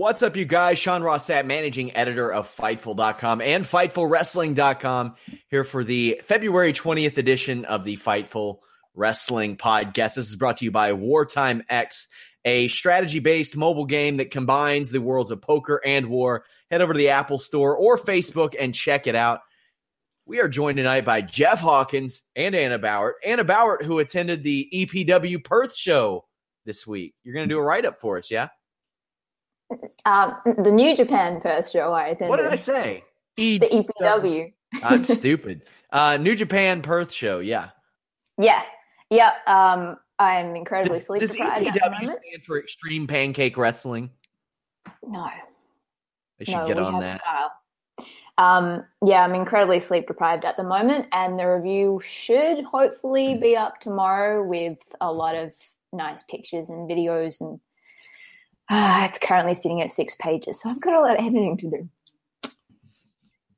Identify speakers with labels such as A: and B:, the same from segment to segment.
A: What's up, you guys? Sean Ross Sapp, managing editor of Fightful.com and FightfulWrestling.com, here for the February 20th edition of the Fightful Wrestling Podcast. This is brought to you by Wartime X, a strategy based mobile game that combines the worlds of poker and war. Head over to the Apple Store or Facebook and check it out. We are joined tonight by Jeff Hawkins and Anna Bauer. Anna Bauer, who attended the EPW Perth show this week. You're going to do a write up for us, yeah?
B: Um, the New Japan Perth show I attended.
A: What did I say?
B: The EPW.
A: I'm stupid. Uh, New Japan Perth show, yeah.
B: Yeah, yeah. Um, I'm incredibly
A: Does,
B: sleep
A: does
B: deprived at the
A: EPW stand for Extreme Pancake Wrestling?
B: No,
A: I should
B: no,
A: get
B: we
A: on
B: have
A: that.
B: style. Um, yeah, I'm incredibly sleep deprived at the moment, and the review should hopefully be up tomorrow with a lot of nice pictures and videos. And uh, it's currently sitting at six pages, so I've got a lot of editing to do.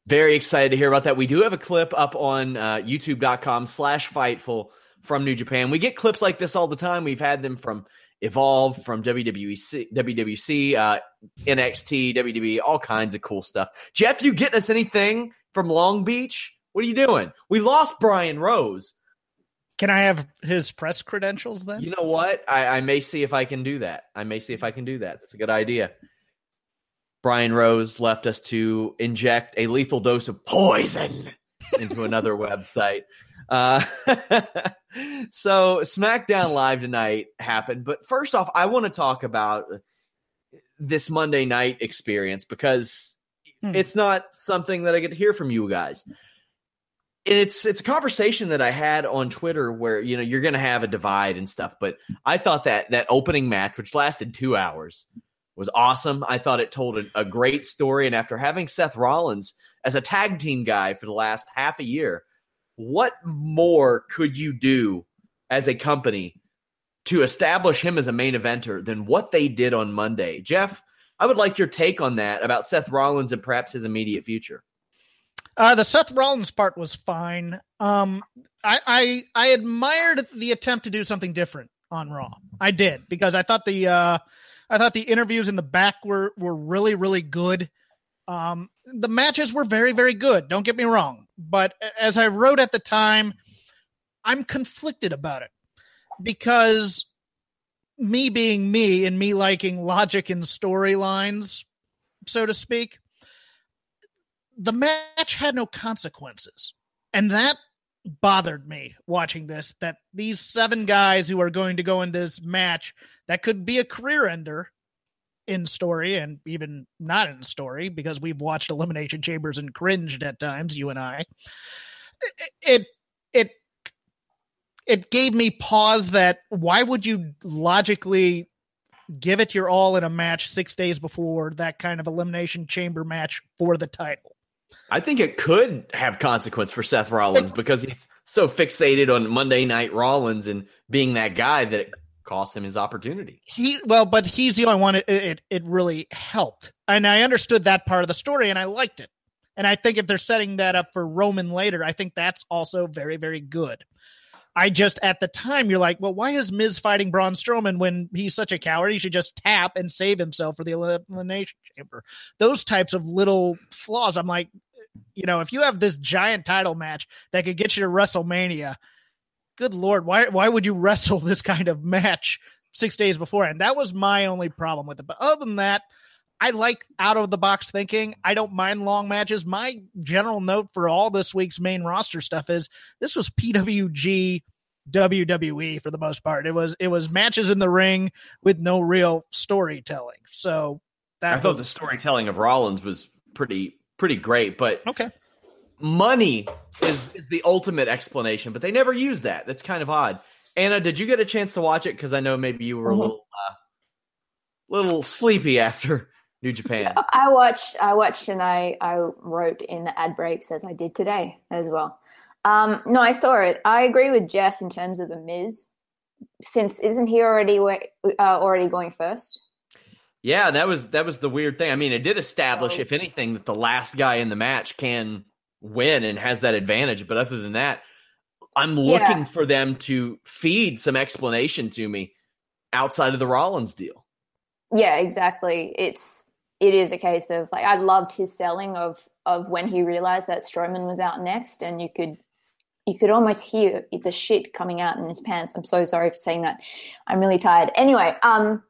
A: Very excited to hear about that. We do have a clip up on uh, youtube.com slash fightful from New Japan. We get clips like this all the time. We've had them from Evolve, from WWC, WWC, uh, NXT, WWE, all kinds of cool stuff. Jeff, you getting us anything from Long Beach? What are you doing? We lost Brian Rose.
C: Can I have his press credentials then?
A: You know what? I, I may see if I can do that. I may see if I can do that. That's a good idea. Brian Rose left us to inject a lethal dose of poison into another website. Uh, so SmackDown Live tonight happened, but first off, I want to talk about this Monday night experience because
C: Hmm.
A: it's not something that I get to hear from you guys. And it's it's a conversation that I had on Twitter where you know you're going to have a divide and stuff, but I thought that that opening match, which lasted two hours, was awesome. I thought it told a, a great story, and after having Seth Rollins as a tag team guy for the last half a year, what more could you do as a company to establish him as a main eventer than what they did on Monday? Jeff, I would like your take on that about Seth Rollins and perhaps his immediate future.
C: Uh, the Seth Rollins part was fine. Um, I, I I admired the attempt to do something different on Raw. I did because I thought the uh, I thought the interviews in the back were were really really good. Um, the matches were very very good. Don't get me wrong, but as I wrote at the time, I'm conflicted about it because me being me and me liking logic and storylines, so to speak the match had no consequences. And that bothered me watching this that these seven guys who are going to go in this match that could be a career ender in story and even not in story because we've watched elimination chambers and cringed at times you and i it it it gave me pause that why would you logically give it your all in a match 6 days before that kind of elimination chamber match for the title
A: I think it could have consequence for Seth Rollins because he's so fixated on Monday Night Rollins and being that guy that it cost him his opportunity.
C: he well but he's the only one it, it it really helped. And i understood that part of the story and i liked it. And i think if they're setting that up for roman later i think that's also very very good i just at the time you're like well why is miz fighting braun strowman when he's such a coward? He should just tap and save himself for the elimination chamber. Those types of little flaws. I'm like you know if you have this giant title match that could get you to wrestlemania good lord why why would you wrestle this kind of match six days before, and that was my only problem with it. But other than that, I like out of the box thinking. I don't mind long matches. My general note for all this week's main roster stuff is this was PWG WWE for the most part. It was it was matches in the ring with no real storytelling. So
A: that I thought the storytelling of Rollins was pretty pretty great, but
C: okay.
A: Money is is the ultimate explanation, but they never use that. That's kind of odd. Anna, did you get a chance to watch it? Because I know maybe you were a mm-hmm. little uh, little sleepy after New Japan.
B: I watched. I watched, and I I wrote in the ad breaks as I did today as well. Um, no, I saw it. I agree with Jeff in terms of the Miz. Since isn't he already uh, already going first?
A: Yeah, that was that was the weird thing. I mean, it did establish, so, if anything, that the last guy in the match can win and has that advantage. But other than that, I'm looking yeah. for them to feed some explanation to me outside of the Rollins deal.
B: Yeah, exactly. It's it is a case of like I loved his selling of of when he realized that Strowman was out next, and you could you could almost hear the shit coming out in his pants. I'm so sorry for saying that. I'm really tired. Anyway, um,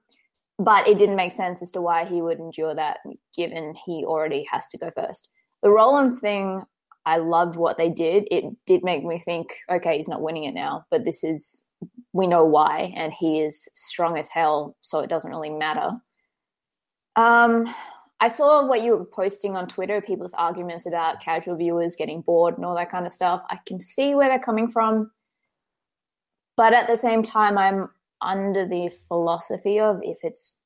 B: but it didn't make sense as to why he would endure that, given he already has to go first. The Rollins thing, I loved what they did. It did make me think, okay, he's not winning it now, but this is we know why, and he is strong as hell, so it doesn't really matter. Um, I saw what you were posting on Twitter, people's arguments about casual viewers getting bored and all that kind of stuff. I can see where they're coming from. But at the same time, I'm under the philosophy of if it's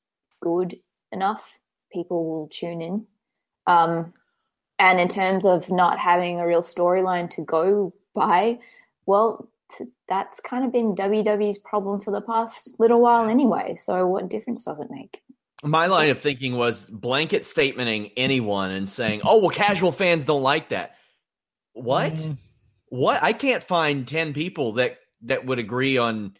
B: good enough, people will tune in. Um, and in terms of not having a real storyline to go by, well, that's kind of been WWE's problem for the past little while anyway. So what difference does it make?
A: My line of thinking was blanket statementing anyone and saying, "Oh, well, casual fans don't like that." What? Mm. What? I can't find ten people that that would agree on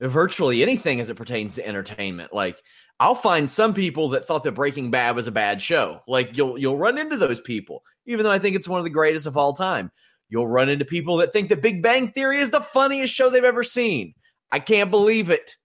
A: virtually anything as it pertains to entertainment. Like, I'll find some people that thought that Breaking Bad was a bad show. Like, you'll you'll run into those people, even though I think it's one of the greatest of all time. You'll run into people that think that Big Bang Theory is the funniest show they've ever seen. I can't believe it.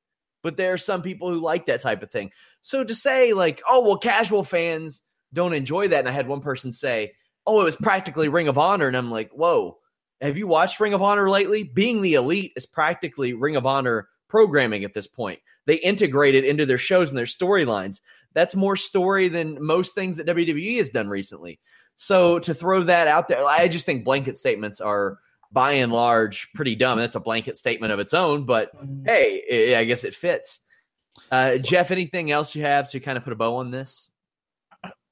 A: But there are some people who like that type of thing. So to say, like, oh, well, casual fans don't enjoy that. And I had one person say, oh, it was practically Ring of Honor. And I'm like, whoa, have you watched Ring of Honor lately? Being the elite is practically Ring of Honor programming at this point. They integrate it into their shows and their storylines. That's more story than most things that WWE has done recently. So to throw that out there, I just think blanket statements are by and large pretty dumb. That's a blanket statement of its own, but mm. hey, I guess it fits. Uh, Jeff, anything else you have to kind of put a bow on this?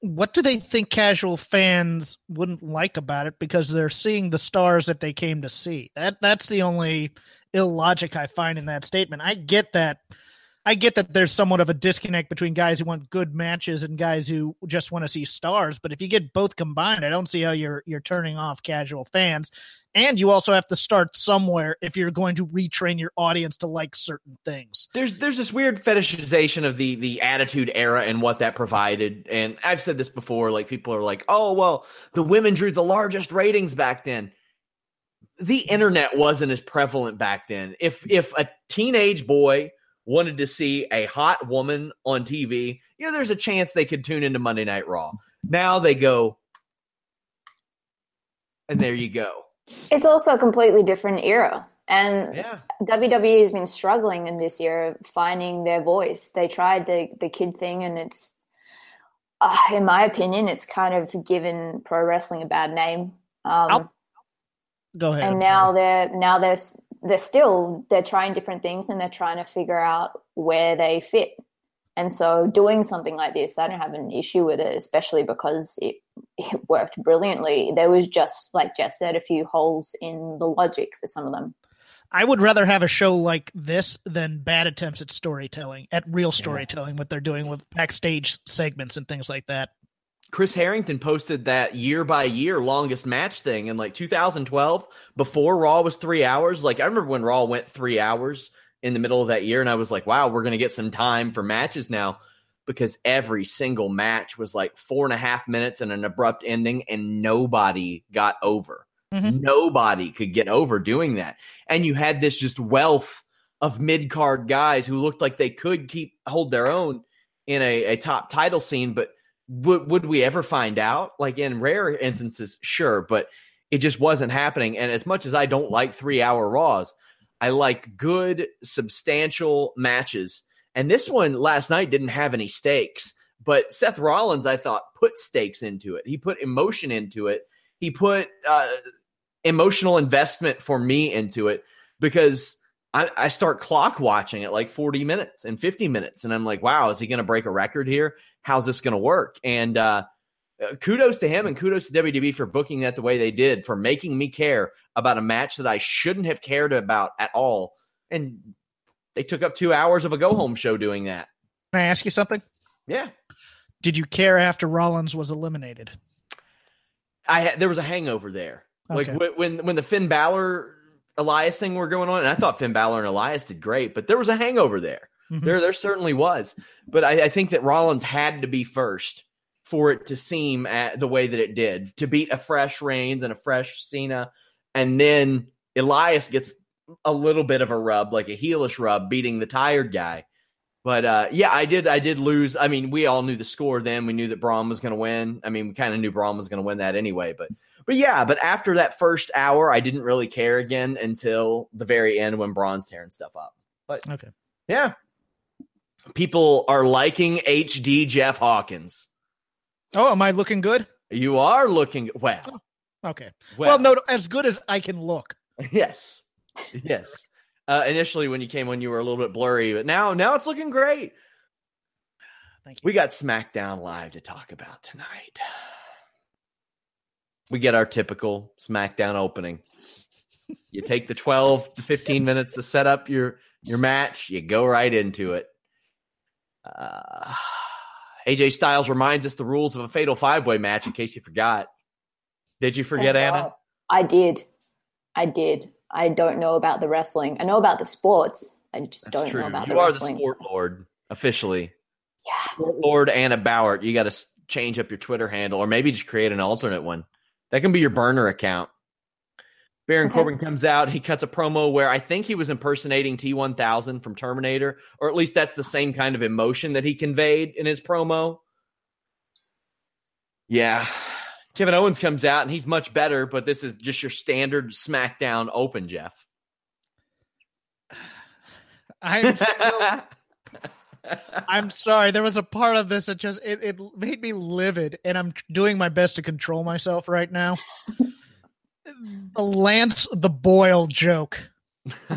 C: What do they think casual fans wouldn't like about it because they're seeing the stars that they came to see? That that's the only illogic I find in that statement. I get that I get that there's somewhat of a disconnect between guys who want good matches and guys who just want to see stars. But if you get both combined, I don't see how you're you're turning off casual fans. And you also have to start somewhere if you're going to retrain your audience to like certain things.
A: There's there's this weird fetishization of the the attitude era and what that provided. And I've said this before, like people are like, oh well, the women drew the largest ratings back then the internet wasn't as prevalent back then. If if a teenage boy wanted to see a hot woman on TV, you know, there's a chance they could tune into Monday Night Raw. Now they go, and there you go.
B: It's also a completely different era. And yeah. WWE has been struggling in this year finding their voice. They tried the, the kid thing, and it's, uh, in my opinion, it's kind of given pro wrestling a bad name. Um,
C: Go ahead.
B: And now they're now they're they're still they're trying different things and they're trying to figure out where they fit. And so doing something like this, I don't have an issue with it, especially because it it worked brilliantly. There was just like Jeff said, a few holes in the logic for some of them.
C: I would rather have a show like this than bad attempts at storytelling, at real storytelling, yeah. what they're doing with backstage segments and things like that.
A: Chris Harrington posted that year by year longest match thing in like 2012 before Raw was three hours. Like I remember when Raw went three hours in the middle of that year, and I was like, wow, we're gonna get some time for matches now because every single match was like four and a half minutes and an abrupt ending, and nobody got over. Mm-hmm. Nobody could get over doing that. And you had this just wealth of mid card guys who looked like they could keep hold their own in a, a top title scene, but would would we ever find out? Like in rare instances, sure, but it just wasn't happening. And as much as I don't like three hour Raws, I like good, substantial matches. And this one last night didn't have any stakes, but Seth Rollins, I thought, put stakes into it. He put emotion into it. He put uh, emotional investment for me into it because I, I, start clock watching at like 40 minutes and 50 minutes. And I'm like, wow, is he going to break a record here? How's this going to work? And uh, kudos to him and kudos to WWE for booking that the way they did, for making me care about a match that I shouldn't have cared about at all. And they took up two hours of a go home show doing that.
C: Can I ask you something?
A: Yeah.
C: Did you care after Rollins was eliminated?
A: I there was a hangover there. Okay. Like when when the Finn Balor Elias thing were going on, and I thought Finn Balor and Elias did great, but there was a hangover there. Mm-hmm. There, there certainly was. But I, I, think that Rollins had to be first for it to seem at the way that it did to beat a fresh Reigns and a fresh Cena, and then Elias gets a little bit of a rub, like a heelish rub, beating the tired guy. But uh, yeah, I did. I did lose. I mean, we all knew the score then. We knew that Braun was going to win. I mean, we kind of knew Braun was going to win that anyway. But but yeah, but after that first hour, I didn't really care again until the very end when Braun's tearing stuff up. But
C: okay,
A: yeah, people are liking HD Jeff Hawkins.
C: Oh, am I looking good?
A: You are looking well.
C: Oh, okay. Well, well, no, as good as I can look.
A: Yes. Yes. uh, initially, when you came on, you were a little bit blurry, but now, now it's looking great.
C: Thank you.
A: We got SmackDown Live to talk about tonight we get our typical SmackDown opening. You take the 12 to 15 minutes to set up your your match, you go right into it. Uh, AJ Styles reminds us the rules of a fatal five way match in case you forgot. Did you forget, Anna?
B: I did. I did. I don't know about the wrestling. I know about the sports. I just That's don't true. know about
A: you
B: the
A: wrestling. You are the sport lord officially.
B: Yeah.
A: Sport lord Anna Bauer. You got to change up your Twitter handle or maybe just create an alternate one. That can be your burner account. Baron okay. Corbin comes out. He cuts a promo where I think he was impersonating T1000 from Terminator, or at least that's the same kind of emotion that he conveyed in his promo. Yeah. Kevin Owens comes out and he's much better, but this is just your standard SmackDown Open, Jeff.
C: I'm still. I'm sorry. There was a part of this that just it, it made me livid, and I'm doing my best to control myself right now. The Lance the Boyle joke.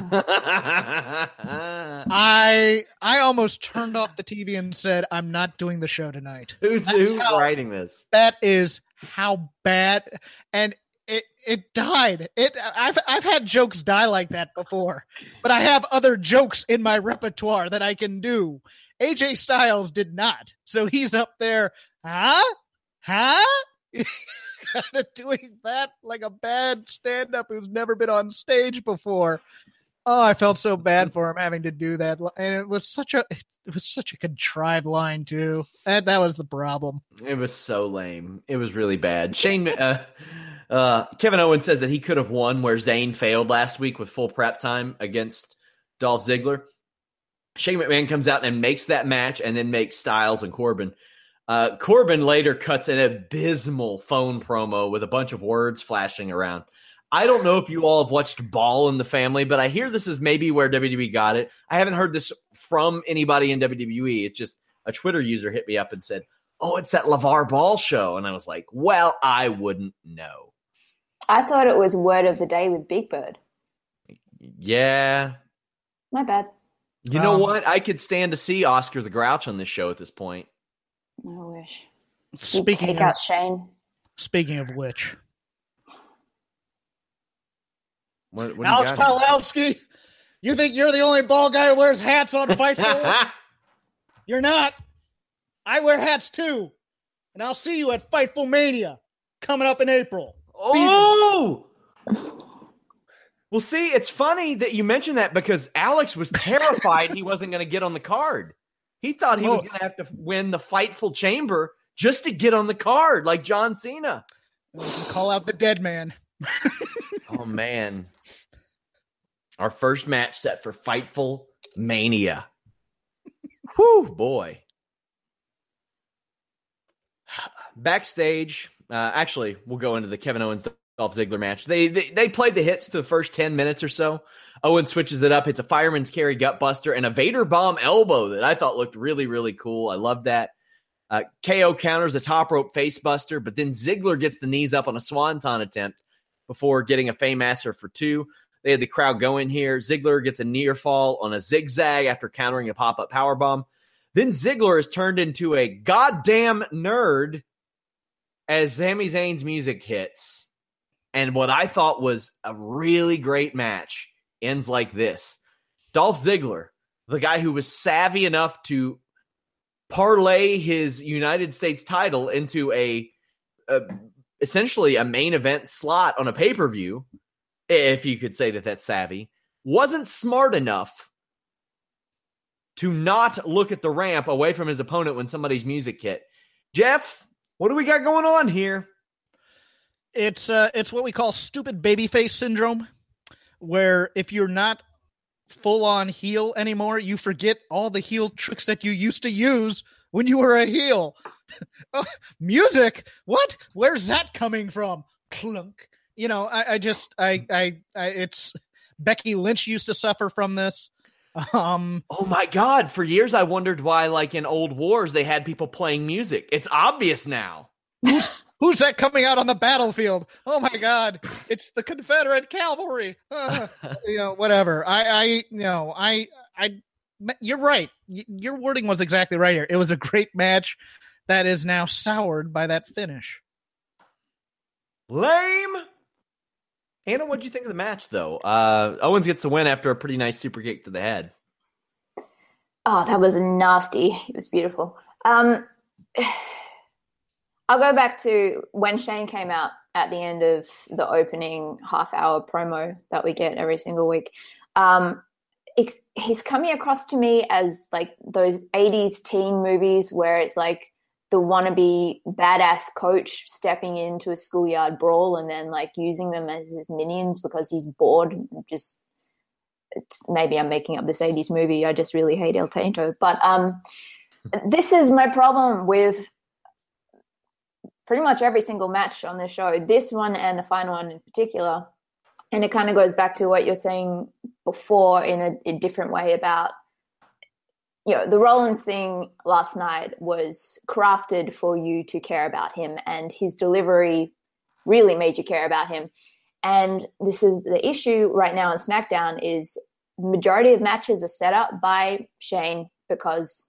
C: I I almost turned off the TV and said, "I'm not doing the show tonight."
A: Who's That's who's how, writing this?
C: That is how bad, and it it died. It I've I've had jokes die like that before, but I have other jokes in my repertoire that I can do. AJ Styles did not, so he's up there, huh, huh, kind of doing that like a bad stand up who's never been on stage before. Oh, I felt so bad for him having to do that, and it was such a it was such a contrived line too, and that was the problem.
A: It was so lame. It was really bad. Shane. Uh, uh, Kevin Owens says that he could have won where Zayn failed last week with full prep time against Dolph Ziggler. Shane McMahon comes out and makes that match and then makes Styles and Corbin. Uh, Corbin later cuts an abysmal phone promo with a bunch of words flashing around. I don't know if you all have watched Ball in the Family, but I hear this is maybe where WWE got it. I haven't heard this from anybody in WWE. It's just a Twitter user hit me up and said, Oh, it's that LeVar Ball show. And I was like, Well, I wouldn't know.
B: I thought it was word of the day with Big Bird.
A: Yeah.
B: My bad.
A: You know um, what? I could stand to see Oscar the Grouch on this show at this point.
B: I wish.
C: Speaking
B: take
C: of,
B: out Shane.
C: Speaking of which,
A: what, what
C: Alex Palowski, you think you're the only ball guy who wears hats on Fightful? you're not. I wear hats too, and I'll see you at Fightful Mania coming up in April.
A: Oh. Well, see, it's funny that you mentioned that because Alex was terrified he wasn't going to get on the card. He thought he oh. was going to have to win the Fightful Chamber just to get on the card, like John Cena.
C: Call out the dead man.
A: oh man. Our first match set for Fightful Mania. Whew, boy. Backstage, uh, actually, we'll go into the Kevin Owens Dolph Ziggler match. They, they they played the hits the first ten minutes or so. Owen switches it up. It's a fireman's carry gutbuster and a Vader bomb elbow that I thought looked really really cool. I love that. Uh, KO counters a top rope facebuster, but then Ziggler gets the knees up on a swanton attempt before getting a Fameasser for two. They had the crowd going here. Ziggler gets a near fall on a zigzag after countering a pop up power bomb. Then Ziggler is turned into a goddamn nerd as Sami Zayn's music hits. And what I thought was a really great match ends like this Dolph Ziggler, the guy who was savvy enough to parlay his United States title into a, a essentially a main event slot on a pay per view, if you could say that that's savvy, wasn't smart enough to not look at the ramp away from his opponent when somebody's music hit. Jeff, what do we got going on here?
C: It's uh, it's what we call stupid babyface syndrome, where if you're not full on heel anymore, you forget all the heel tricks that you used to use when you were a heel. oh, music? What? Where's that coming from? Clunk. You know, I, I just, I, I, I, it's Becky Lynch used to suffer from this. Um,
A: oh my God. For years, I wondered why, like in old wars, they had people playing music. It's obvious now.
C: Who's, who's that coming out on the battlefield? Oh my God. It's the Confederate cavalry. Uh, you know, whatever. I, I, you know, I, I, you're right. Your wording was exactly right here. It was a great match that is now soured by that finish.
A: Lame. Anna, what'd you think of the match, though? Uh, Owens gets the win after a pretty nice super kick to the head.
B: Oh, that was nasty. It was beautiful. Um, I'll go back to when Shane came out at the end of the opening half hour promo that we get every single week. Um, he's coming across to me as like those 80s teen movies where it's like the wannabe badass coach stepping into a schoolyard brawl and then like using them as his minions because he's bored. Just maybe I'm making up this 80s movie. I just really hate El Tanto. But um, this is my problem with pretty much every single match on the show. This one and the final one in particular. And it kind of goes back to what you're saying before in a, a different way about you know, the Rollins thing last night was crafted for you to care about him, and his delivery really made you care about him. And this is the issue right now on SmackDown is majority of matches are set up by Shane because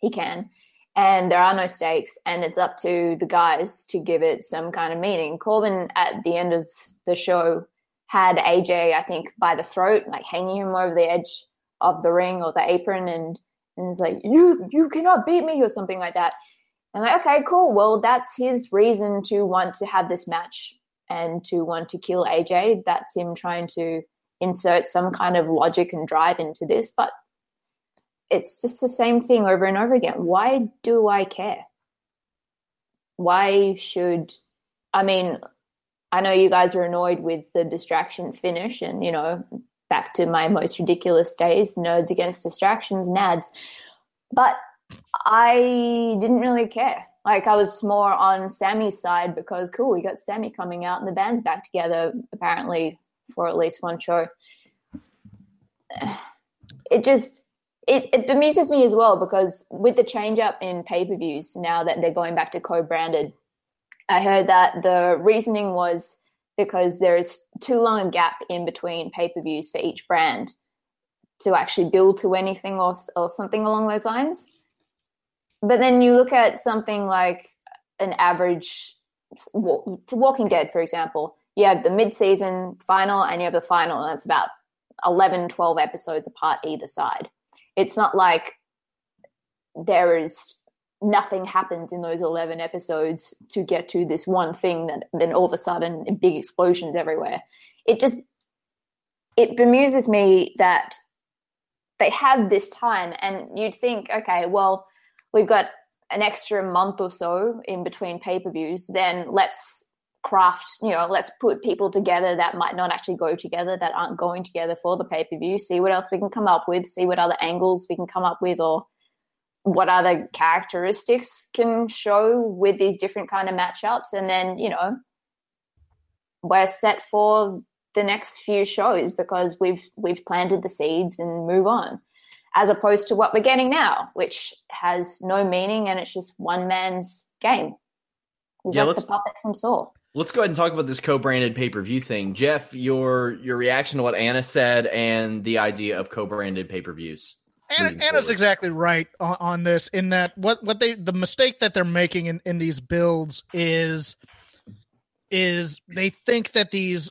B: he can, and there are no stakes, and it's up to the guys to give it some kind of meaning. Corbin at the end of the show had AJ, I think, by the throat, like hanging him over the edge of the ring or the apron, and and it's like you you cannot beat me or something like that. I'm like, okay, cool. Well, that's his reason to want to have this match and to want to kill AJ. That's him trying to insert some kind of logic and drive into this, but it's just the same thing over and over again. Why do I care? Why should I mean I know you guys are annoyed with the distraction finish and you know back to my most ridiculous days, nerds against distractions, nads. But I didn't really care. Like I was more on Sami's side because cool, we got Sammy coming out and the band's back together apparently for at least one show. It just it, it amuses me as well because with the change up in pay per views now that they're going back to co branded, I heard that the reasoning was because there is too long a gap in between pay per views for each brand to actually build to anything or, or something along those lines. But then you look at something like an average to Walking Dead, for example, you have the mid season final and you have the final, and it's about 11, 12 episodes apart either side. It's not like there is nothing happens in those 11 episodes to get to this one thing that then all of a sudden big explosions everywhere. It just it bemuses me that they have this time and you'd think okay well we've got an extra month or so in between pay-per-views then let's craft, you know, let's put people together that might not actually go together, that aren't going together for the pay per view, see what else we can come up with, see what other angles we can come up with, or what other characteristics can show with these different kind of matchups. And then, you know, we're set for the next few shows because we've we've planted the seeds and move on as opposed to what we're getting now which has no meaning and it's just one man's game he's yeah, like the puppet from saw
A: Let's go ahead and talk about this co-branded pay-per-view thing. Jeff, your your reaction to what Anna said and the idea of co-branded pay-per-views.
C: Anna, Anna's exactly right on, on, this in that what what they the mistake that they're making in, in these builds is is they think that these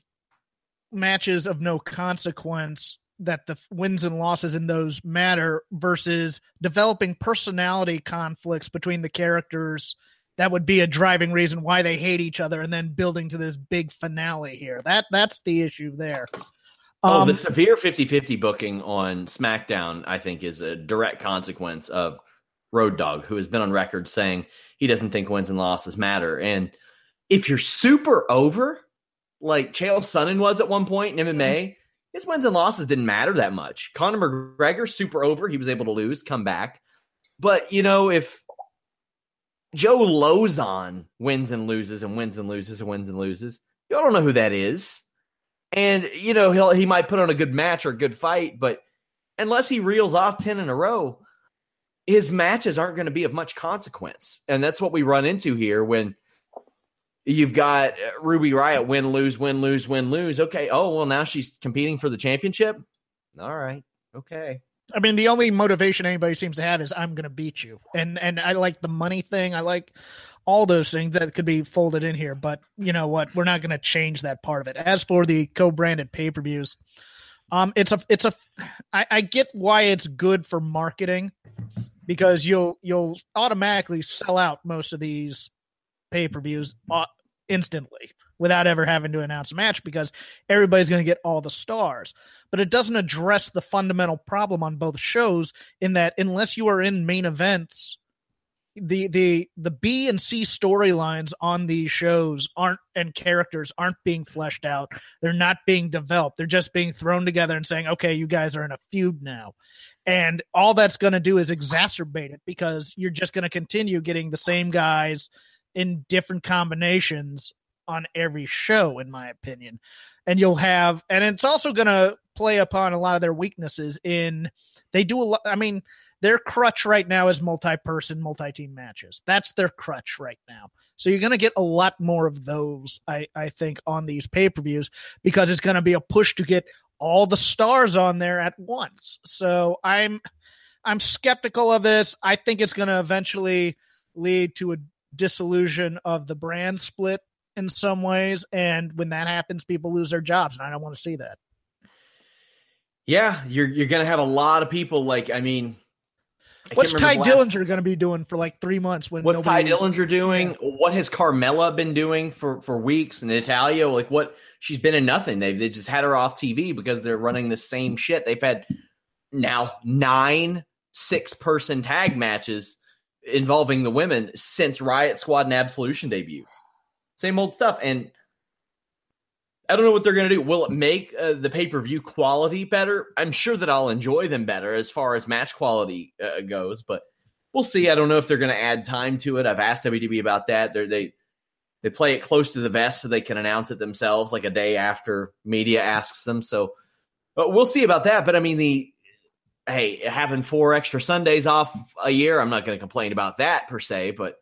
C: matches of no consequence that the wins and losses in those matter versus developing personality conflicts between the characters that would be a driving reason why they hate each other and then building to this big finale here that that's the issue there
A: oh, um, the severe 50-50 booking on smackdown i think is a direct consequence of Road Dogg who has been on record saying he doesn't think wins and losses matter and if you're super over, like Chael Sonnen was at one point in MMA, mm-hmm. his wins and losses didn't matter that much. Conor McGregor, super over, he was able to lose, come back. But, you know, if Joe Lauzon wins and loses and wins and loses and wins and loses, Y'all don't know who that is. And, you know, he'll he might put on a good match or a good fight, but unless he reels off 10 in a row, his matches aren't going to be of much consequence. And that's what we run into here when You've got uh, Ruby Riott win, lose, win, lose, win, lose. Okay. Oh, well, now she's competing for the championship. All right. Okay.
C: I mean, the only motivation anybody seems to have is I'm going to beat you, and and I like the money thing. I like all those things that could be folded in here. But you know what? We're not going to change that part of it. As for the co-branded pay per views, um, it's a it's a. I, I get why it's good for marketing because you'll you'll automatically sell out most of these pay per views uh, instantly without ever having to announce a match because everybody's going to get all the stars. But it doesn't address the fundamental problem on both shows in that unless you are in main events, the the the B and C storylines on these shows aren't and characters aren't being fleshed out. They're not being developed. They're just being thrown together and saying, "Okay, you guys are in a feud now." And all that's going to do is exacerbate it because you're just going to continue getting the same guys in different combinations on every show, in my opinion. And you'll have, and it's also going to play upon a lot of their weaknesses in they do a lot. I mean, their crutch right now is multi person, multi team matches. That's their crutch right now. So you're going to get a lot more of those, I, I think, on these pay per views because it's going to be a push to get all the stars on there at once. So I'm I'm skeptical of this. I think it's going to eventually lead to a disillusion of the brand split in some ways. And when that happens, people lose their jobs. And I don't want to see that.
A: Yeah, you're you're gonna have a lot of people like I mean
C: What's Tye Dillinger going to be doing for like three months? When
A: what's Tye Dillinger doing? What has Carmella been doing for for weeks? And Natalya, like what she's been in nothing. They've they just had her off TV because they're running the same shit. They've had now nine six person tag matches involving the women since Riott Squad and Absolution debut. Same old stuff. And I don't know what they're going to do. Will it make uh, the pay per view quality better? I'm sure that I'll enjoy them better as far as match quality uh, goes, but we'll see. I don't know if they're going to add time to it. I've asked WWE about that. They're, they they play it close to the vest so they can announce it themselves, like a day after media asks them. So, but we'll see about that. But I mean, the hey, having four extra Sundays off a year, I'm not going to complain about that per se, but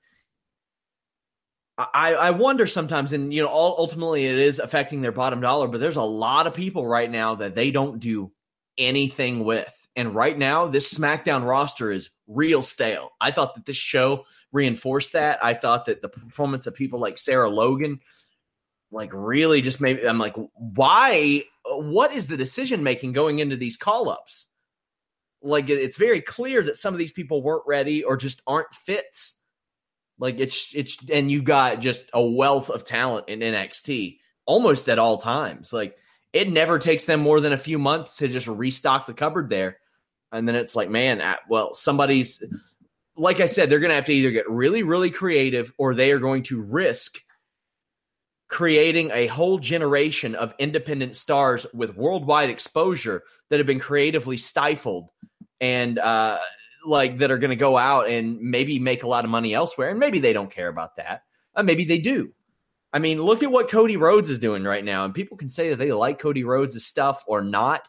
A: I, I wonder sometimes, and you know, ultimately it is affecting their bottom dollar, but there's a lot of people right now that they don't do anything with. And right now, this SmackDown roster is real stale. I thought that this show reinforced that. I thought that the performance of people like Sarah Logan, like really just maybe, I'm like, why? What is the decision making going into these call ups? like it's very clear that some of these people weren't ready or just aren't fits. Like it's it's and you got just a wealth of talent in NXT almost at all times. Like it never takes them more than a few months to just restock the cupboard there. And then it's like, man, well, somebody's like I said, they're going to have to either get really, really creative or they are going to risk creating a whole generation of independent stars with worldwide exposure that have been creatively stifled and uh, like that are going to go out and maybe make a lot of money elsewhere. And maybe they don't care about that. Uh, maybe they do. I mean, look at what Cody Rhodes is doing right now. And people can say that they like Cody Rhodes' stuff or not.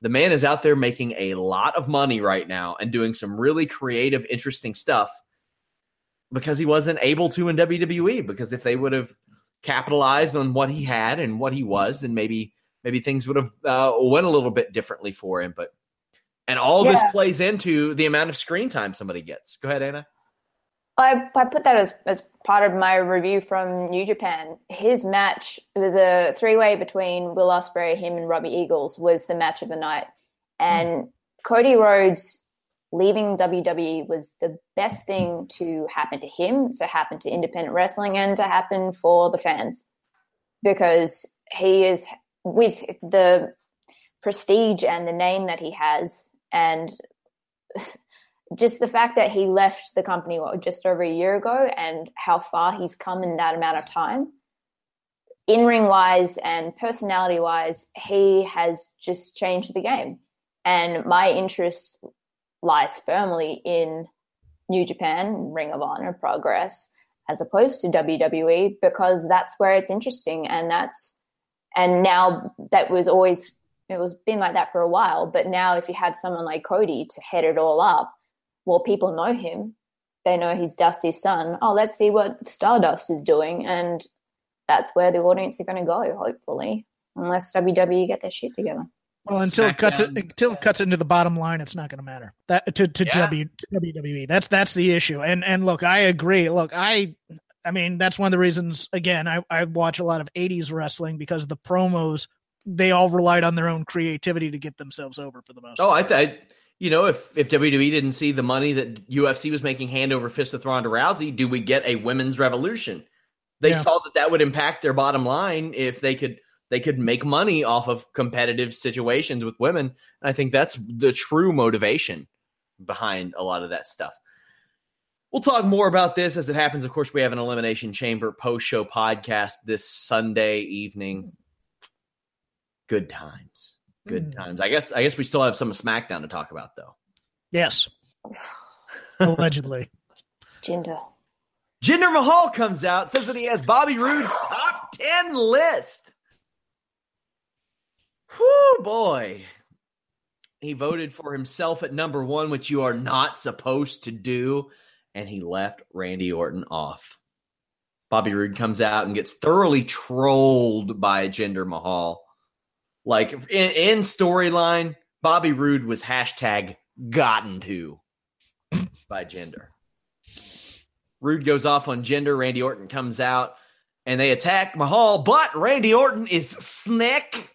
A: The man is out there making a lot of money right now and doing some really creative, interesting stuff because he wasn't able to in WWE. Because if they would have capitalized on what he had and what he was, then maybe maybe things would have uh, went a little bit differently for him. But and all yeah. this plays into the amount of screen time somebody gets. Go ahead, Anna.
B: I, I put that as, as part of my review from New Japan. His match it was a three way between Will Ospreay, him, and Robbie Eagles was the match of the night, and mm. Cody Rhodes leaving WWE was the best thing to happen to him, to happen to independent wrestling, and to happen for the fans because he is with the prestige and the name that he has, and just the fact that he left the company what, just over a year ago and how far he's come in that amount of time. In ring wise and personality wise, he has just changed the game. And my interest lies firmly in New Japan, Ring of Honor, Progress, as opposed to WWE, because that's where it's interesting. And that's, and now that was always, it was been like that for a while. But now if you have someone like Cody to head it all up, well, people know him. They know he's Dusty's son. Oh, let's see what Stardust is doing. And that's where the audience are going to go, hopefully, unless WWE get their shit together.
C: Well, until it cuts it, until it cuts into the bottom line, it's not going to matter. That to to, yeah. w, to WWE. That's that's the issue. And and look, I agree. Look, I I mean that's one of the reasons. Again, I I watch a lot of '80s wrestling because the promos they all relied on their own creativity to get themselves over for the most.
A: Oh, part. I, I you know, if if WWE didn't see the money that UFC was making hand over fist with Ronda Rousey, do we get a women's revolution? They yeah. saw that that would impact their bottom line if they could they could make money off of competitive situations with women. And I think that's the true motivation behind a lot of that stuff. We'll talk more about this as it happens. Of course, we have an Elimination Chamber post show podcast this Sunday evening. Good times. Good mm. times. I guess I guess we still have some SmackDown to talk about though.
C: Yes. Allegedly.
B: Jinder.
A: Jinder Mahal comes out, says that he has Bobby Roode's top 10 list. Whoo boy. He voted for himself at number one, which you are not supposed to do. And he left Randy Orton off. Bobby Roode comes out and gets thoroughly trolled by Jinder Mahal. Like in, in storyline, Bobby Roode was hashtag gotten to by Jinder. Roode goes off on Jinder. Randy Orton comes out and they attack Mahal, but Randy Orton is slick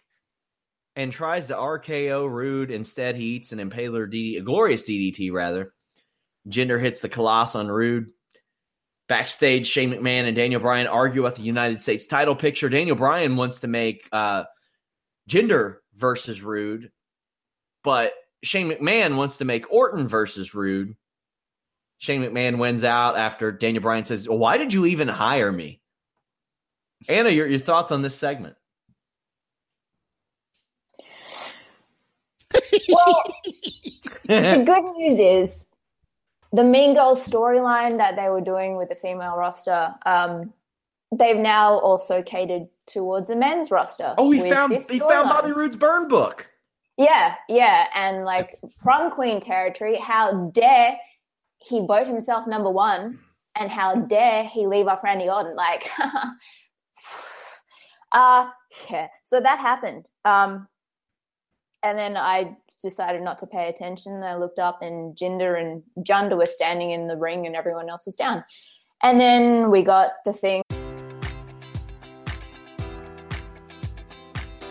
A: and tries to RKO Roode. Instead, he eats an impaler DDT, a glorious DDT rather. Jinder hits the Khallas on Roode. Backstage, Shane McMahon and Daniel Bryan argue about the United States title picture. Daniel Bryan wants to make uh, Jinder versus Roode, but Shane McMahon wants to make Orton versus Roode. Shane McMahon wins out after Daniel Bryan says, well, Why did you even hire me? Anna, your, your thoughts on this segment?
B: well, the good news is the Mean Girls storyline that they were doing with the female roster, um, they've now also catered towards a men's roster.
A: Oh, he found he found Bobby Roode's burn book.
B: Yeah, yeah, and like prom queen territory. How dare he vote himself number one, and how dare he leave off Randy Orton? Like, uh yeah. So that happened. Um, and then I decided not to pay attention. I looked up, and Jinder and Junda were standing in the ring, and everyone else was down. And then we got the thing.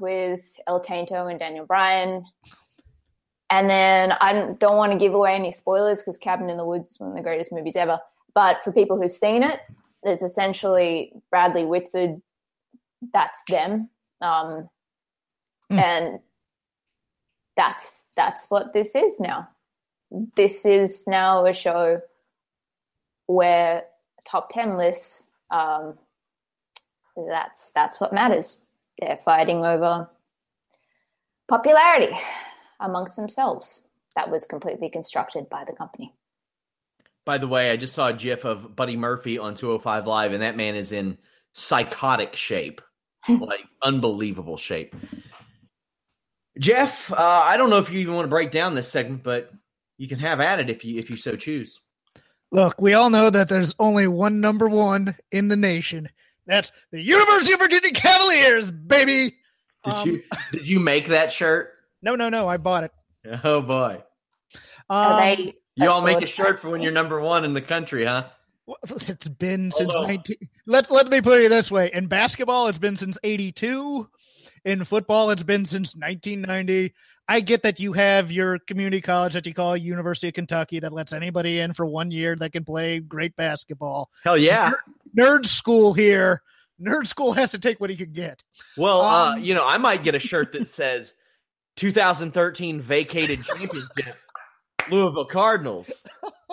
B: with El Tanto and Daniel Bryan. And then I don't want to give away any spoilers because Cabin in the Woods is one of the greatest movies ever. But for people who've seen it, there's essentially Bradley Whitford. That's them, um, mm. and that's that's what this is now. This is now a show where top ten lists. Um, that's that's what matters they're fighting over popularity amongst themselves. That was completely constructed by the company.
A: By the way, I just saw a GIF of Buddy Murphy on 205 Live, and that man is in psychotic shape, like unbelievable shape. Jeff, uh, I don't know if you even want to break down this segment, but you can have at it if you if you so choose.
C: Look, we all know that there's only one number one in the nation, that's the University of Virginia Cavaliers, baby.
A: Did um, you did you make that shirt?
C: No, no, no. I bought it.
A: Oh boy.
B: Um, they
A: you all make a shirt for when you're number one in the country, huh?
C: It's been since 19. Let, let me put it this way. In basketball, it's been since 82. In football, it's been since 1990. I get that you have your community college that you call University of Kentucky that lets anybody in for one year that can play great basketball.
A: Hell yeah.
C: Nerd, nerd school here. Nerd school has to take what he can get.
A: Well, uh, um, uh, you know, I might get a shirt that says 2013 vacated championship Louisville Cardinals.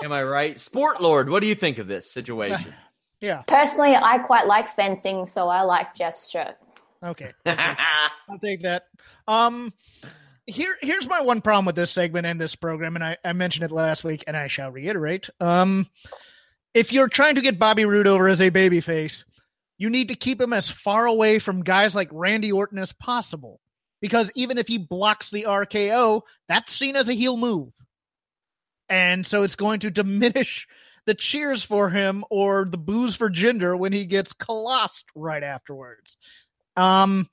A: Am I right? Sport Lord, what do you think of this situation?
C: Yeah.
B: Personally, I quite like fencing, so I like Jeff's shirt.
C: Okay. I'll take that. Um here here's my one problem with this segment and this program, and I, I mentioned it last week and I shall reiterate. Um if you're trying to get Bobby Roode over as a babyface, you need to keep him as far away from guys like Randy Orton as possible. Because even if he blocks the RKO, that's seen as a heel move. And so it's going to diminish the cheers for him or the booze for Jinder when he gets colossed right afterwards. Um,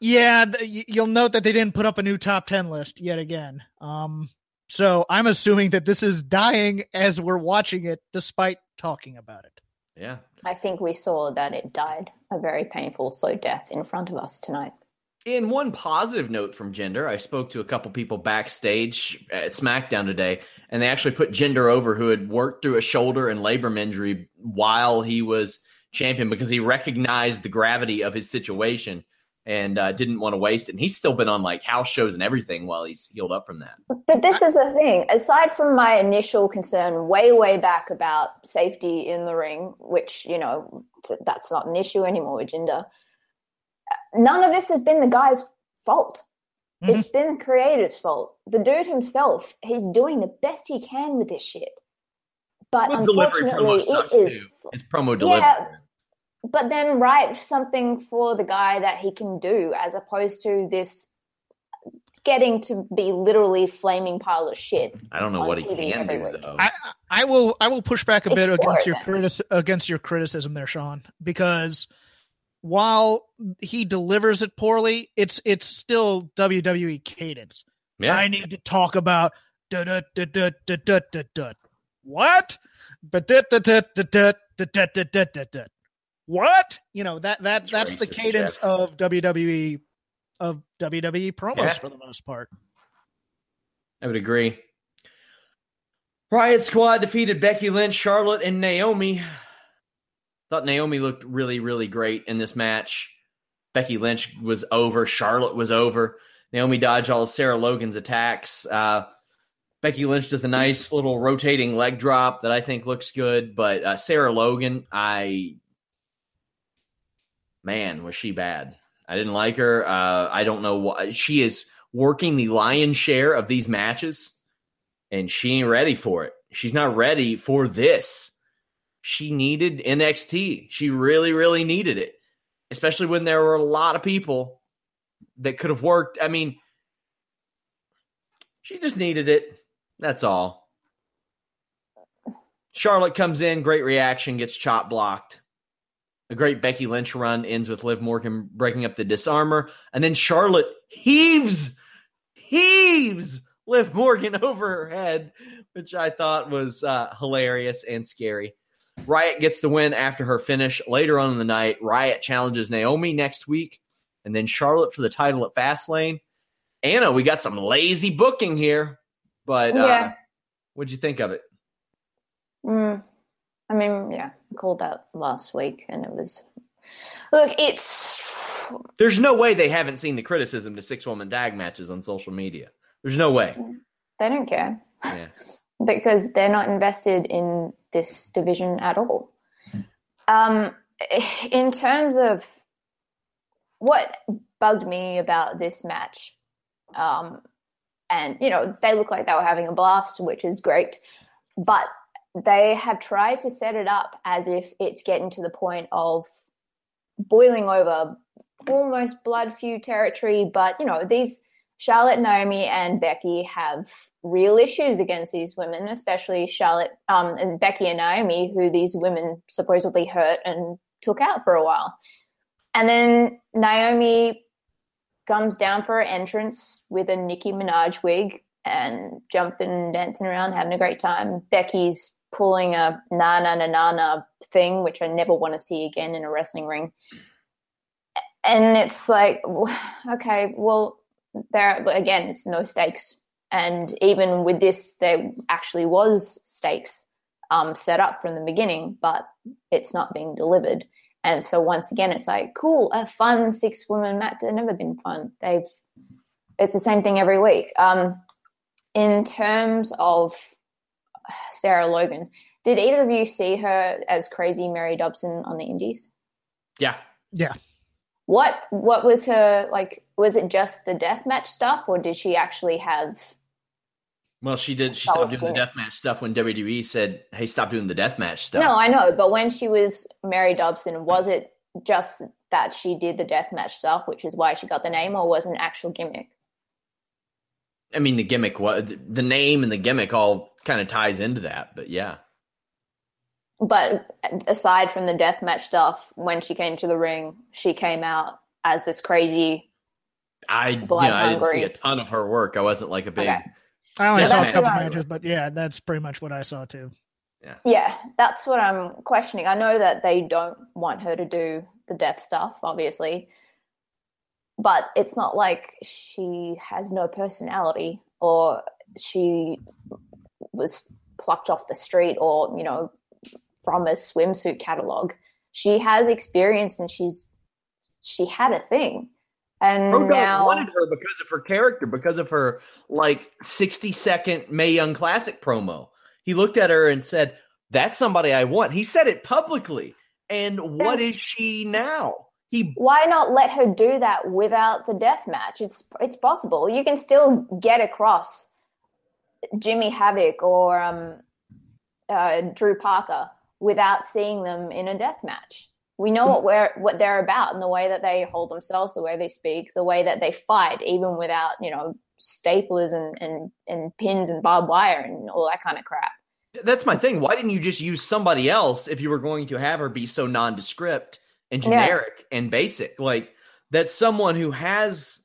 C: yeah, you'll note that they didn't put up a new top 10 list yet again. Um, so I'm assuming that this is dying as we're watching it, despite talking about it.
A: Yeah.
B: I think we saw that it died a very painful, slow death in front of us tonight.
A: In one positive note from Jinder, I spoke to a couple people backstage at SmackDown today, and they actually put Jinder over, who had worked through a shoulder and labrum injury while he was champion because he recognized the gravity of his situation and uh, didn't want to waste it. And he's still been on like house shows and everything while he's healed up from that.
B: But this is the thing. Aside from my initial concern way, way back about safety in the ring, which, you know, that's not an issue anymore with Jinder, none of this has been the guy's fault. Mm-hmm. It's been the creator's fault. The dude himself, he's doing the best he can with this shit. But unfortunately, it is.
A: Too. His promo delivery. Yeah,
B: but then write something for the guy that he can do as opposed to this getting to be literally flaming pile of shit.
A: I don't know what TV he can do though. I,
C: I will I will push back a bit against your critis- against your criticism there, Sean, because while he delivers it poorly, it's it's still WWE cadence. Yeah. I need to talk about da da da da da da da da. What? But da da da da da da da da da da what? You know that that that's, that's the cadence Jeff. of WWE of WWE promos yeah. for the most part.
A: I would agree. Riott Squad defeated Becky Lynch, Charlotte, and Naomi. Thought Naomi looked really, really great in this match. Becky Lynch was over. Charlotte was over. Naomi dodged all of Sarah Logan's attacks. Uh, Becky Lynch does a nice little rotating leg drop that I think looks good. But uh, Sarah Logan, I man, was she bad? I didn't like her. Uh, I don't know why she is working the lion's share of these matches, and she ain't ready for it. She's not ready for this. She needed NXT. She really, really needed it, especially when there were a lot of people that could have worked. I mean, she just needed it. That's all. Charlotte comes in, great reaction, gets chop blocked. A great Becky Lynch run ends with Liv Morgan breaking up the disarmer, and then Charlotte heaves, heaves Liv Morgan over her head, which I thought was uh, hilarious and scary. Riott gets the win after her finish. Later on in the night, Riott challenges Naomi next week, and then Charlotte for the title at Fastlane. Anna, we got some lazy booking here, but uh, what'd you think of it?
B: Mm, I mean, yeah, called out last week, and it was. Look, it's
A: There's no way they haven't seen the criticism to six woman tag matches on social media. There's no way.
B: they don't care
A: Yeah.
B: because they're not invested in this division at all. Um, in terms of what bugged me about this match, um, and you know they look like they were having a blast, which is great, but they have tried to set it up as if it's getting to the point of boiling over, almost blood feud territory. But you know these Charlotte, Naomi, and Becky have real issues against these women, especially Charlotte um, and Becky and Naomi, who these women supposedly hurt and took out for a while. And then Naomi comes down for her entrance with a Nicki Minaj wig and jumping dancing around, having a great time. Becky's pulling a na na na na na thing, which I never want to see again in a wrestling ring. And it's like, okay, well, there again, it's no stakes. And even with this, there actually was stakes um, set up from the beginning, but it's not being delivered. And so once again, it's like, cool, a fun six woman match. They've never been fun. They've, it's the same thing every week. Um, in terms of Sarah Logan, did either of you see her as crazy Mary Dobson on the Indies?
A: Yeah.
C: Yeah.
B: What what was her like? Was it just the deathmatch stuff, or did she actually have?
A: Well, she did. She stopped doing the
B: cool.
A: deathmatch stuff when WWE said, "Hey, stop doing the deathmatch stuff."
B: No, I know, but when she was Mary Dobson, was it just that she did the deathmatch stuff, which is why she got the name, or was it an actual gimmick?
A: I mean, the gimmick was the name and the gimmick all kind of ties into that. But yeah,
B: But aside from the deathmatch stuff, when she came to the ring, she came out as this crazy.
A: I you know, I didn't see a ton of her work. I wasn't like a big.
B: Okay.
C: I only
A: Yeah,
C: saw a couple
B: what I-
C: matches, but yeah, that's pretty much what I saw too.
B: Yeah. yeah, that's what I'm questioning. I know that they don't want her to do the death stuff, obviously, but it's not like she has no personality or she was plucked off the street or, you know, from a swimsuit catalog. She has experience and she's she had a thing. And
A: Dogg
B: now
A: wanted her because of her character, because of her like sixty second Mae Young Classic promo. He looked at her and said, "That's somebody I want." He said it publicly. And what is she now? He
B: why not let her do that without the death match? It's it's possible. You can still get across Jimmy Havoc or um, uh, Drew Parker without seeing them in a death match. We know what we're what they're about and the way that they hold themselves, the way they speak, the way that they fight, even without you know staplers and and, and pins and barbed wire and all that kind of crap.
A: That's my thing. Why didn't you just use somebody else if you were going to have her be so nondescript and
B: Yeah.
A: generic and basic? Like that's someone who has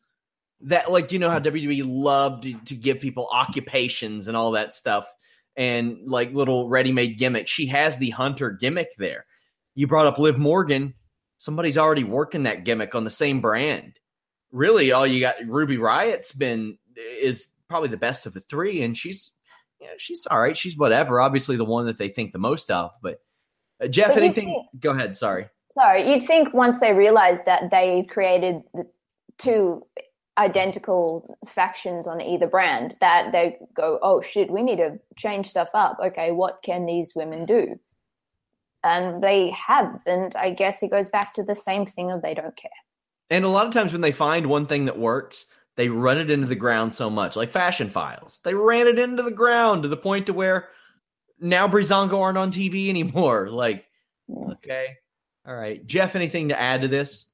A: that like you know how WWE loved to, to give people occupations and all that stuff and like little ready-made gimmicks. She has the hunter gimmick there. You brought up Liv Morgan. Somebody's already working that gimmick on the same brand. Really, all you got Ruby Riott's been is probably the best of the three, and she's yeah, she's all right. She's whatever. Obviously, the one that they think the most of. But uh, Jeff,
B: But
A: anything?
B: see-
A: Go ahead. Sorry.
B: Sorry, you'd think once they realized that they created the two identical factions on either brand that they go, oh shit, we need to change stuff up. Okay, what can these women do? And they haven't. I guess it goes back to the same thing of they don't care.
A: And a lot of times when they find one thing that works, they run it into the ground so much, like Fashion Files. They ran it into the ground to the point to where now Breezango aren't on TV anymore. Like, mm. okay, all right, Jeff. Anything to add to this?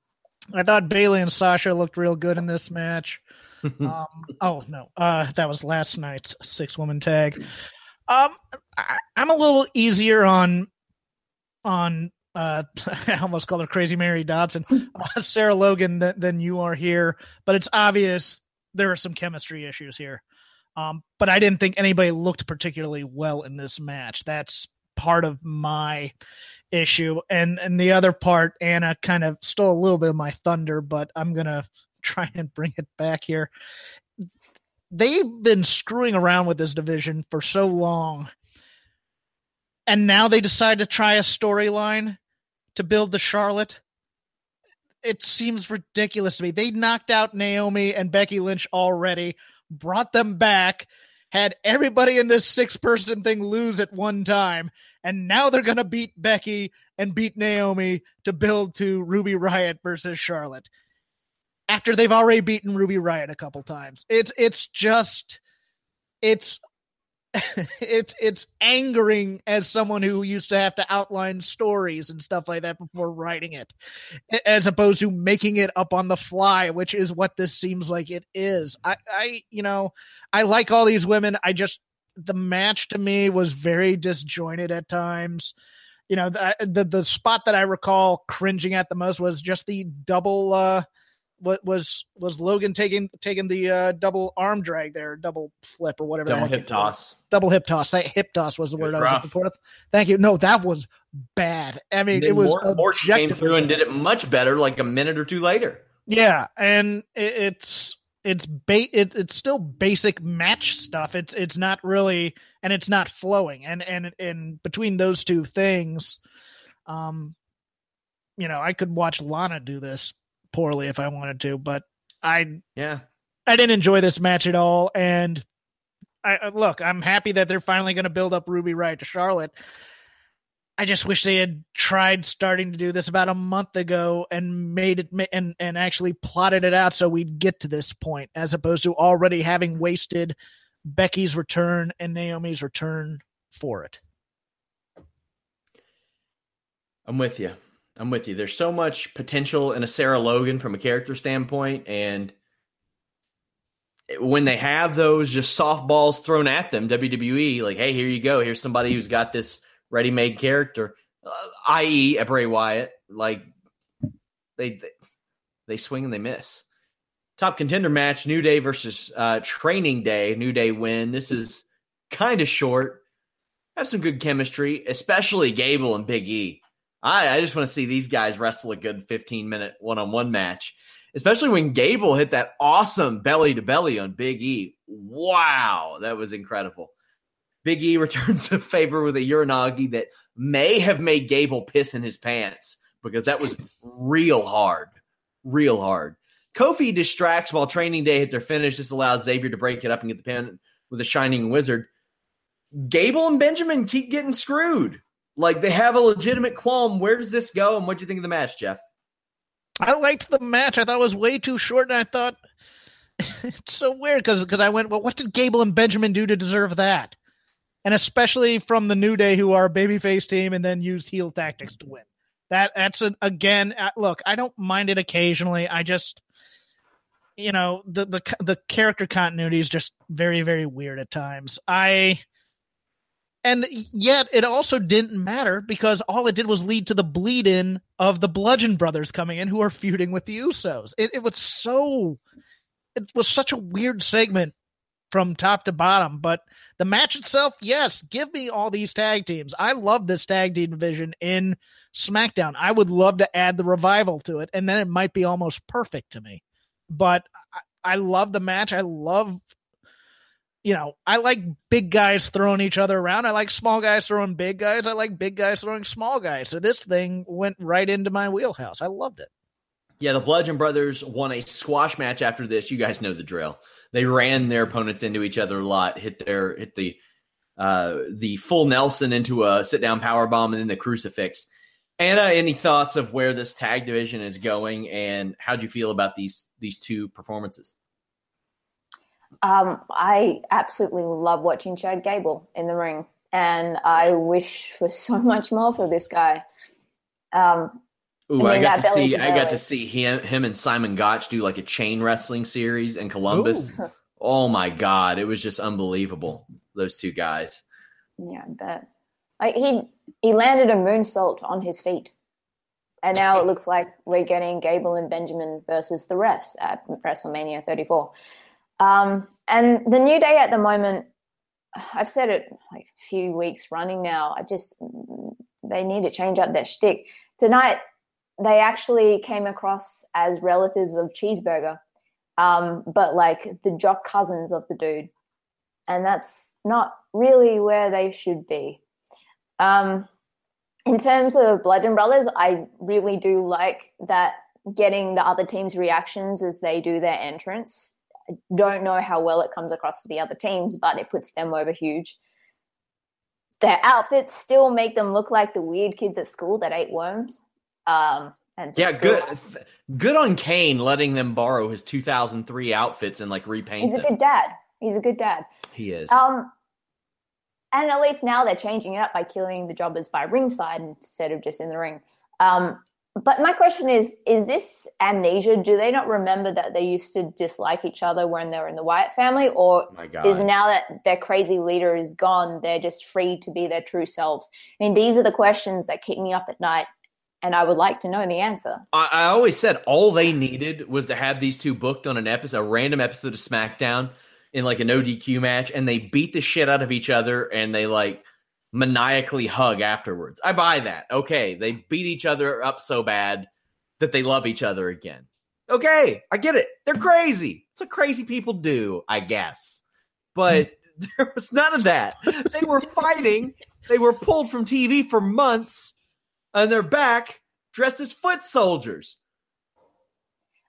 C: I thought Bayley and Sasha looked real good in this match. um, oh no, uh, that was last night's six woman tag. Um, I, am a little easier on on. Uh, I almost called her Crazy Mary Dodson, uh, Sarah Logan than, than you are here, but it's obvious there are some chemistry issues here. Um, but I didn't think anybody looked particularly well in this match. That's part of my issue. And and the other part, Anna kind of stole a little bit of my thunder, but I'm gonna try and bring it back here. They've been screwing around with this division for so long. And now they decide to try a storyline to build the Charlotte. It seems ridiculous to me. They knocked out Naomi and Becky Lynch already brought them back, had everybody in this six person thing lose at one time, and now they're going to beat Becky and beat Naomi to build to Ruby Riott versus Charlotte. After they've already beaten Ruby Riott a couple times. It's it's just it's it's it's angering as someone who used to have to outline stories and stuff like that before writing it as opposed to making it up on the fly which is what this seems like it is. I i you know i like all these women. I just the match to me was very disjointed at times. You know the the, the spot that i recall cringing at the most was just the double uh what was was Logan taking taking the uh, double arm drag there, double flip or whatever.
A: Double hip toss.
C: Double hip toss. That hip toss was the word was I was looking for. Thank you. No, that was bad. I mean, it was.
A: More came through and did it much better, like a minute or two later.
C: Yeah, and it, it's it's ba- it, it's still basic match stuff. It's it's not really, and it's not flowing. And and and between those two things, um, you know, I could watch Lana do this poorly if I wanted to, but I
A: yeah
C: I didn't enjoy this match at all. And I look, I'm happy that they're finally going to build up Ruby Riott to Charlotte. I just wish they had tried starting to do this about a month ago and made it and and actually plotted it out so we'd get to this point, as opposed to already having wasted Becky's return and Naomi's return for it.
A: I'm with you. I'm with you. There's so much potential in a Sarah Logan from a character standpoint, and when they have those just softballs thrown at them, WWE like, hey, here you go. Here's somebody who's got this ready-made character, uh, i.e., a Bray Wyatt. Like they they swing and they miss. Top contender match: New Day versus uh, Training Day. New Day win. This is kind of short. Have some good chemistry, especially Gable and Big E. I, I just want to see these guys wrestle a good 15 minute one on one match, especially when Gable hit that awesome belly to belly on Big E. Wow, that was incredible. Big E returns the favor with a Uranage that may have made Gable piss in his pants because that was real hard. Real hard. Kofi distracts while training day hit their finish. This allows Xavier to break it up and get the pin with a shining wizard. Gable and Benjamin keep getting screwed. Like they have a legitimate qualm. Where does this go? And what do you think of the match, Jeff?
C: I liked the match. I thought it was way too short, and I thought it's so weird because because I went, well, what did Gable and Benjamin do to deserve that? And especially from the New Day, who are a babyface team, and then used heel tactics to win. That that's an, again. Uh, look, I don't mind it occasionally. I just, you know, the the the character continuity is just very very weird at times. I and yet it also didn't matter because all it did was lead to the bleed in of the Bludgeon Brothers coming in who are feuding with the Usos. It, it, was so, it was such a weird segment from top to bottom. But the match itself, yes, give me all these tag teams. I love this tag team division in SmackDown. I would love to add the revival to it, and then it might be almost perfect to me. But I, I love the match. I love you know, I like big guys throwing each other around. I like small guys throwing big guys. I like big guys throwing small guys. So this thing went right into my wheelhouse. I loved it.
A: Yeah, the Bludgeon Brothers won a squash match after this. You guys know the drill. They ran their opponents into each other a lot, hit their hit the uh, the full Nelson into a sit down power bomb and then the crucifix. Anna, any thoughts of where this tag division is going, and how do you feel about these these two performances?
B: Um, I absolutely love watching Chad Gable in the ring, and I wish for so much more for this guy. Um,
A: Ooh, I, mean, I got to see. I got to see him, him and Simon Gotch do like a chain wrestling series in Columbus. Ooh. Oh my god, it was just unbelievable. Those two guys.
B: Yeah, I bet. Like he he landed a moonsault on his feet. And now it looks like we're getting Gable and Benjamin versus the refs at WrestleMania 34. Um, and the New Day at the moment, I've said it like a few weeks running now. I just they need to change up their shtick. Tonight, they actually came across as relatives of Cheeseburger, um, but like the jock cousins of the dude, and that's not really where they should be. Um, in terms of Bludgeon Brothers, I really do like that getting the other team's reactions as they do their entrance. I don't know how well it comes across for the other teams, but it puts them over huge. Their outfits still make them look like the weird kids at school that ate worms. Um, and
A: yeah, good, good on Kane letting them borrow his 2003 outfits and like repaint.
B: He's
A: them.
B: a good dad. He's a good dad.
A: He is.
B: Um, and at least now they're changing it up by killing the jobbers by ringside instead of just in the ring. Um, but my question is: Is this amnesia? Do they not remember that they used to dislike each other when they were in the Wyatt family, or
A: oh
B: is now that their crazy leader is gone, they're just free to be their true selves? I mean, these are the questions that keep me up at night, and I would like to know the answer.
A: I, I always said all they needed was to have these two booked on an episode, a random episode of SmackDown in like an ODQ match and they beat the shit out of each other and they like maniacally hug afterwards. I buy that. Okay, they beat each other up so bad that they love each other again. Okay, I get it. They're crazy. It's what crazy people do, I guess. But hmm. there was none of that. They were fighting. They were pulled from TV for months and they're back dressed as foot soldiers.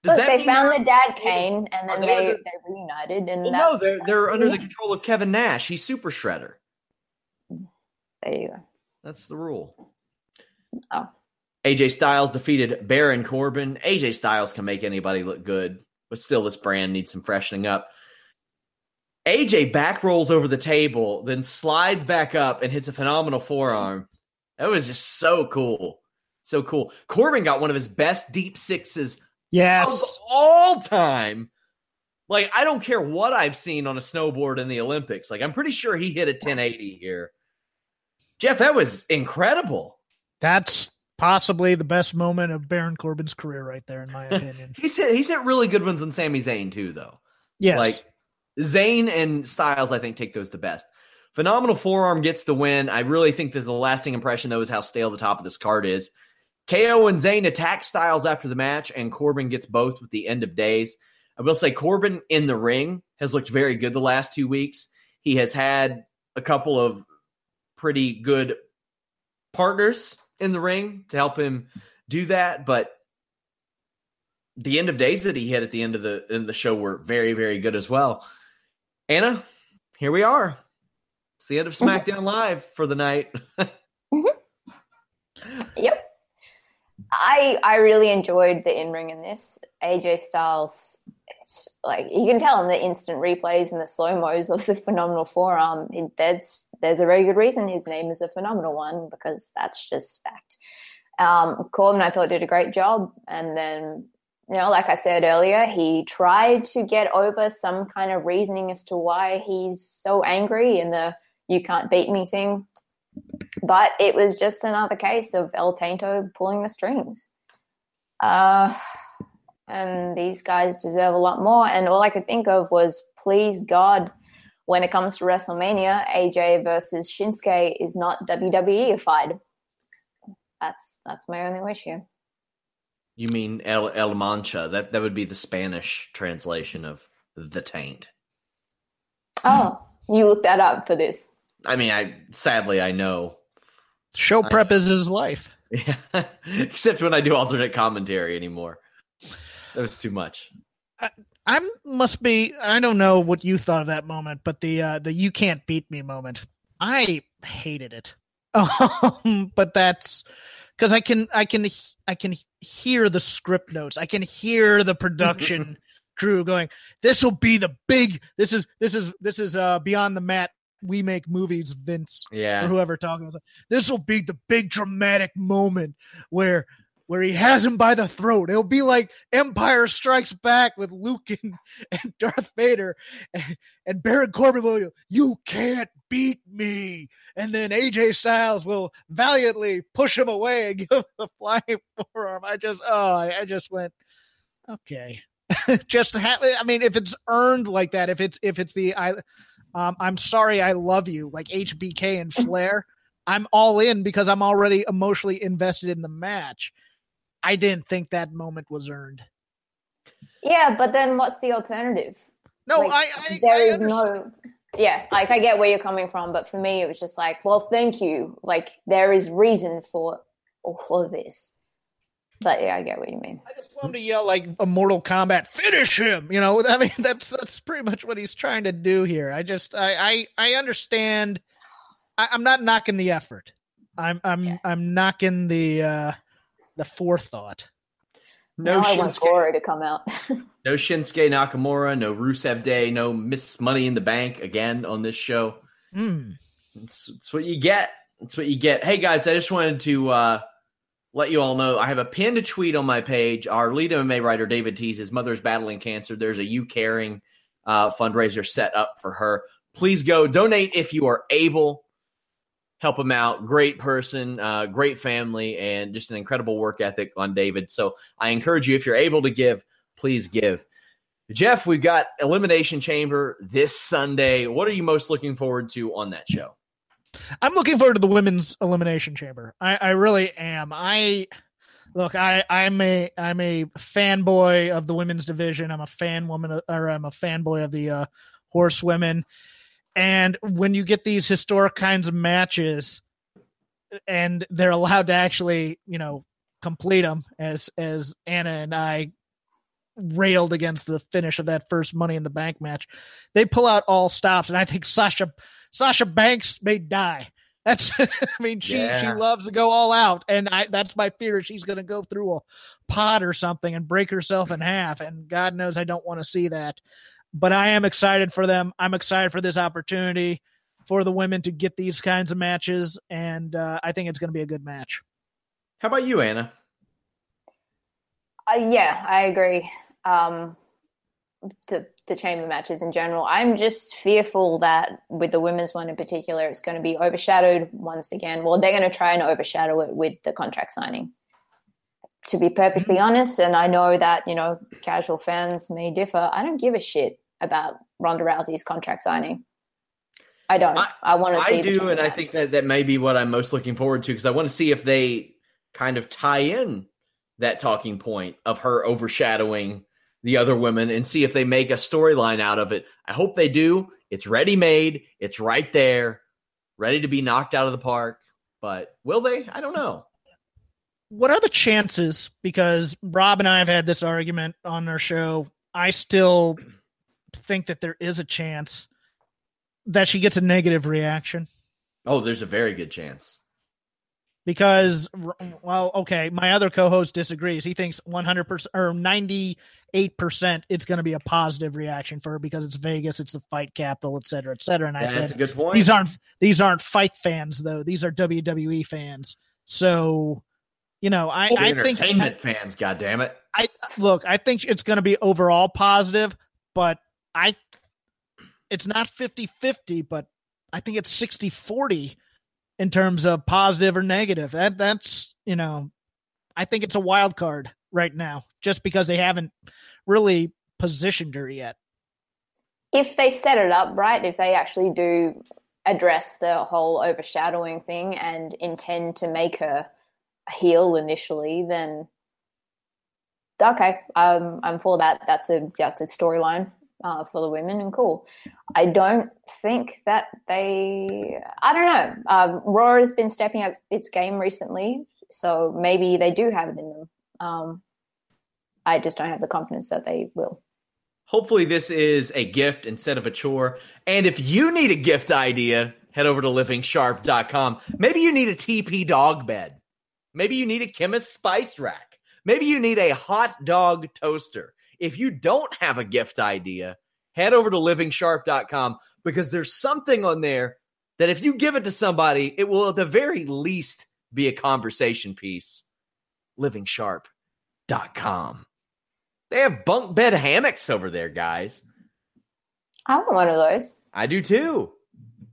B: Does Look, they found the dad Kane, and then they, they, under, they reunited. And well, no,
A: they're they're under the control of Kevin Nash. He's Super Shredder.
B: There you go.
A: That's the rule.
B: Oh.
A: AJ Styles defeated Baron Corbin. AJ Styles can make anybody look good, but still, this brand needs some freshening up. AJ back rolls over the table, then slides back up and hits a phenomenal forearm. That was just so cool. So cool. Corbin got one of his best deep sixes
C: Yes.
A: Of all time. Like, I don't care what I've seen on a snowboard in the Olympics. Like, I'm pretty sure he hit a 1080 here. Jeff, that was incredible.
C: That's possibly the best moment of Baron Corbin's career, right there, in my opinion.
A: he's hit he's hit really good ones on Sami Zayn too, though.
C: Yes.
A: Like Zayn and Styles, I think, take those the best. Phenomenal forearm gets the win. I really think that the lasting impression, though, is how stale the top of this card is. KO and Zayn attack Styles after the match, and Corbin gets both with the end of days. I will say Corbin in the ring has looked very good the last two weeks. He has had a couple of pretty good partners in the ring to help him do that, but the end of days that he hit at the end of the in the show were very, very good as well. Anna, here we are. It's the end of mm-hmm. SmackDown Live for the night.
B: mm-hmm. Yep. I I really enjoyed the in ring in this. AJ Styles, it's like you can tell in the instant replays and the slow mos of the phenomenal forearm. It, there's there's a very good reason his name is a phenomenal one because that's just fact. Um, Corbin, I thought did a great job, and then you know, like I said earlier, he tried to get over some kind of reasoning as to why he's so angry in the "you can't beat me" thing. But it was just another case of El Tanto pulling the strings. Uh, and these guys deserve a lot more. And all I could think of was, please God, when it comes to WrestleMania, AJ versus Shinsuke is not WWEified. That's that's my only wish here.
A: You mean El El Mancha? That that would be the Spanish translation of the taint.
B: Oh, You looked that up for this.
A: I mean, I sadly I know.
C: Show prep is his life.
A: Yeah. Except when I do alternate commentary anymore. That was too much.
C: I must be. I don't know what you thought of that moment, but the uh, the "you can't beat me" moment, I hated it. Um, but that's because I can I can I can hear the script notes. I can hear the production crew going. This will be the big. This is this is this is uh beyond the mat. We make movies, Vince,
A: Yeah.
C: or whoever talking. This will be the big dramatic moment where where he has him by the throat. It'll be like Empire Strikes Back with Luke and, and Darth Vader, and, and Baron Corbin will go, "You can't beat me," and then AJ Styles will valiantly push him away and give him the flying forearm. I just, oh, I, I just went, okay, just have. I mean, if it's earned like that, if it's if it's the I, um, I'm sorry, I love you, like HBK and Flair. I'm all in because I'm already emotionally invested in the match. I didn't think that moment was earned.
B: Yeah, but then what's the alternative?
C: No,
B: Like,
C: I, I,
B: there
C: I
B: is no yeah like i get where you're coming from but for me it was just like well thank you like there is reason for all of this but yeah i get what you mean
C: I just want him to yell like a Mortal Kombat, finish him. You know, I mean that's that's pretty much what he's trying to do here. I just I I, I understand. I, I'm not knocking the effort. I'm I'm
B: Yeah.
C: I'm knocking the uh the forethought.
A: No
B: now i want
A: Shinsuke,
B: to come out
A: no Shinsuke Nakamura, no Rusev Day, no Miss Money in the Bank again on this show.
C: Hmm.
A: It's, it's what you get. It's what you get. Hey guys, I just wanted to uh, let you all know I have a pinned tweet on my page. Our lead MMA writer David Tees, his mother's battling cancer. There's a You Caring uh, fundraiser set up for her. Please go donate if you are able. Help him out. Great person, uh, great family, and just an incredible work ethic on David. So I encourage you, if you're able to give, please give. Jeff, we've got Elimination Chamber this Sunday. What are you most looking forward to on that show?
C: I'm looking forward to the women's elimination chamber. I, I really am. I look. I I'm a I'm a fanboy of the women's division. I'm a fan woman, or I'm a fanboy of the uh, horsewomen. And when you get these historic kinds of matches, and they're allowed to actually, you know, complete them, as as Anna and I railed against the finish of that first Money in the Bank match, they pull out all stops, and I think Sasha Sasha Banks may die. That's I mean she
A: Yeah.
C: she loves to go all out and I that's my fear she's going to go through a pot or something and break herself in half and god knows I don't want to see that. But I am excited for them. I'm excited for this opportunity for the women to get these kinds of matches and uh, I think it's going to be a good match.
A: How about you, Anna?
B: Uh, yeah, I agree. Um, the the chamber matches in general. I'm just fearful that with the women's one in particular, it's going to be overshadowed once again. Well, they're going to try and overshadow it with the contract signing. To be perfectly honest, and I know that you know casual fans may differ. I don't give a shit about Ronda Rousey's contract signing. I don't.
A: I-
B: I, want to see.
A: I do, and I think that that may be what I'm most looking forward to because I want to see if they kind of tie in that talking point of her overshadowing the other women and see if they make a storyline out of it. I hope they do. It's ready made. It's right there, ready to be knocked out of the park. But will they? I don't know.
C: what are the chances? Because Rob and I have had this argument on our show. I still think that there is a chance that she gets a negative reaction
A: Oh, there's a very good chance.
C: Because, well, okay, my other co-host disagrees. He thinks 100% or 98% it's going to be a positive reaction for her because it's Vegas, it's the fight capital, et cetera, et cetera. And I
A: That's
C: said,
A: a good point.
C: these aren't these aren't fight fans though; these are WWE fans. So, you know, I, I think
A: entertainment fans. God damn it!
C: I look, I think it's going to be overall positive, but I it's not 50-50, but I think it's 60-40 in terms of positive or negative. That that's, you know, I think it's a wild card right now just because they haven't really positioned her yet.
B: if they set it up right, if they actually do address the whole overshadowing thing and intend to make her a heel initially, then okay, um, I'm for that. That's a that's a storyline. Uh, for the women, and cool. I don't think that they. I don't know. Uh, Raw has been stepping up its game recently, so maybe they do have it in them. Um, I just don't have the confidence that they will.
A: Hopefully, this is a gift instead of a chore. And if you need a gift idea, head over to livingsharp.com. Maybe you need a TP dog bed. Maybe you need a chemist spice rack. Maybe you need a hot dog toaster. If you don't have a gift idea, head over to livingsharp.com because there's something on there that if you give it to somebody, it will at the very least be a conversation piece. Livingsharp.com. They have bunk bed hammocks over there, guys.
B: I want one of those.
A: I do too.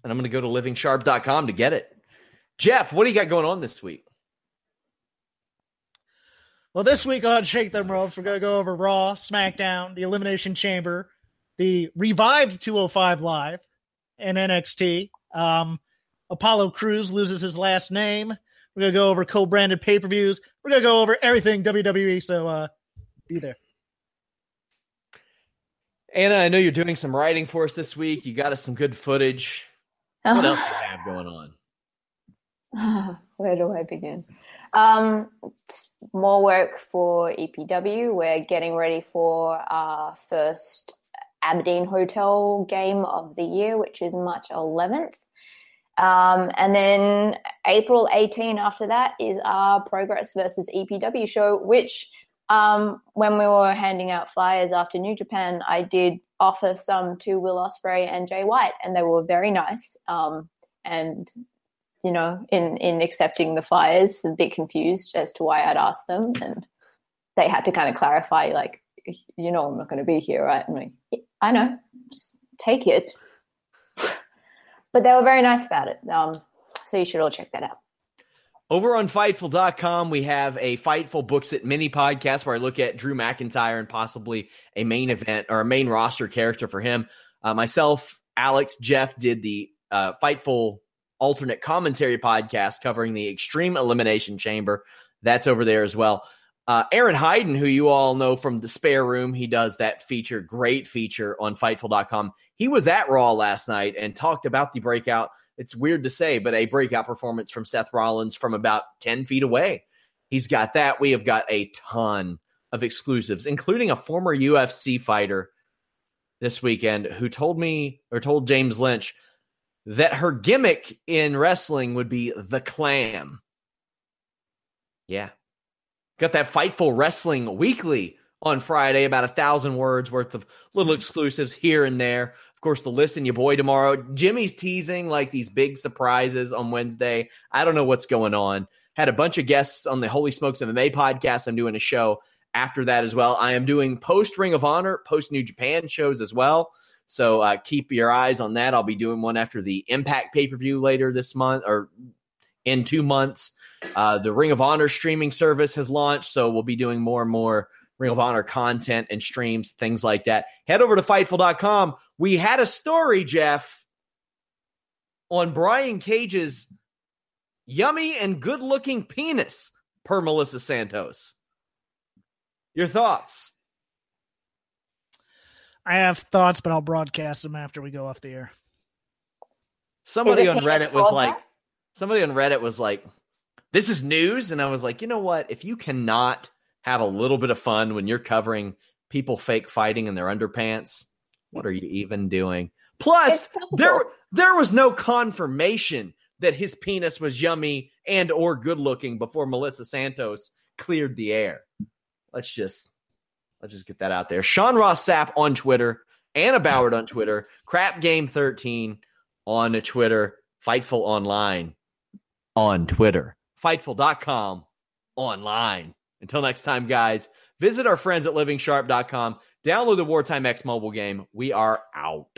A: And I'm going to go to livingsharp.com to get it. Jeff, what do you got going on this week?
C: Well, this week on Shake Them Ropes, we're going to go over Raw, SmackDown, the Elimination Chamber, the revived 205 Live, and NXT. Um, Apollo Crews loses his last name. We're going to go over co branded pay per views. We're going to go over everything WWE. So uh, be there.
A: Anna, I know you're doing some writing for us this week. You got us some good footage. What else do you have going
B: on? Where do I begin? Um, more work for EPW. We're getting ready for our first Aberdeen Hotel game of the year, which is March 11th. Um, and then April 18 after that is our Progress versus EPW show, which um, when we were handing out flyers after New Japan, I did offer some to Will Ospreay and Jay White, and they were very nice. Um, and you know, in in accepting the flyers, a bit confused as to why I'd asked them, and they had to kind of clarify, like, you know, I'm not going to be here, right? I'm like, I know, just take it. but they were very nice about it. Um, so you should all check that out.
A: Over on Fightful.com, we have a Fightful Books It mini podcast where I look at Drew McIntyre and possibly a main event or a main roster character for him. Uh, myself, Alex, Jeff did the uh, Fightful alternate commentary podcast covering the Extreme Elimination Chamber. That's over there as well. Uh, Aaron Hayden, who you all know from the spare room, he does that feature, great feature on Fightful.com. He was at Raw last night and talked about the breakout it's weird to say, but a breakout performance from Seth Rollins from about 10 feet away. He's got that. We have got a ton of exclusives, including a former UFC fighter this weekend who told me or told James Lynch that her gimmick in wrestling would be the clam. Yeah. Got that Fightful Wrestling Weekly on Friday, about a thousand words worth of little exclusives here and there Of course, the list and your boy tomorrow. Jimmy's teasing like these big surprises on Wednesday. I don't know what's going on. Had a bunch of guests on the Holy Smokes MMA podcast. I'm doing a show after that as well. I am doing post Ring of Honor, post New Japan shows as well. So uh, keep your eyes on that. I'll be doing one after the Impact pay per view later this month or in two months. Uh, the Ring of Honor streaming service has launched, so we'll be doing more and more Ring of Honor content and streams, things like that. Head over to Fightful.com. We had a story, Jeff, on Brian Cage's yummy and good looking penis per Melissa Santos. Your thoughts?
C: I have thoughts, but I'll broadcast them after we go off the air.
A: Somebody on Reddit was like, somebody on Reddit was like, this is news. And I was like, you know what? If you cannot have a little bit of fun when you're covering people fake fighting in their underpants. What are you even doing? Plus, there there was no confirmation that his penis was yummy and or good looking before Melissa Santos cleared the air. Let's just let's just get that out there. Sean Ross Sapp on Twitter, Anna Boward on Twitter, Crap Game 13 on Twitter, Fightful Online on Twitter, Fightful.com online. Until next time, guys, visit our friends at livingsharp.com. Download the Wartime X mobile game. We are out.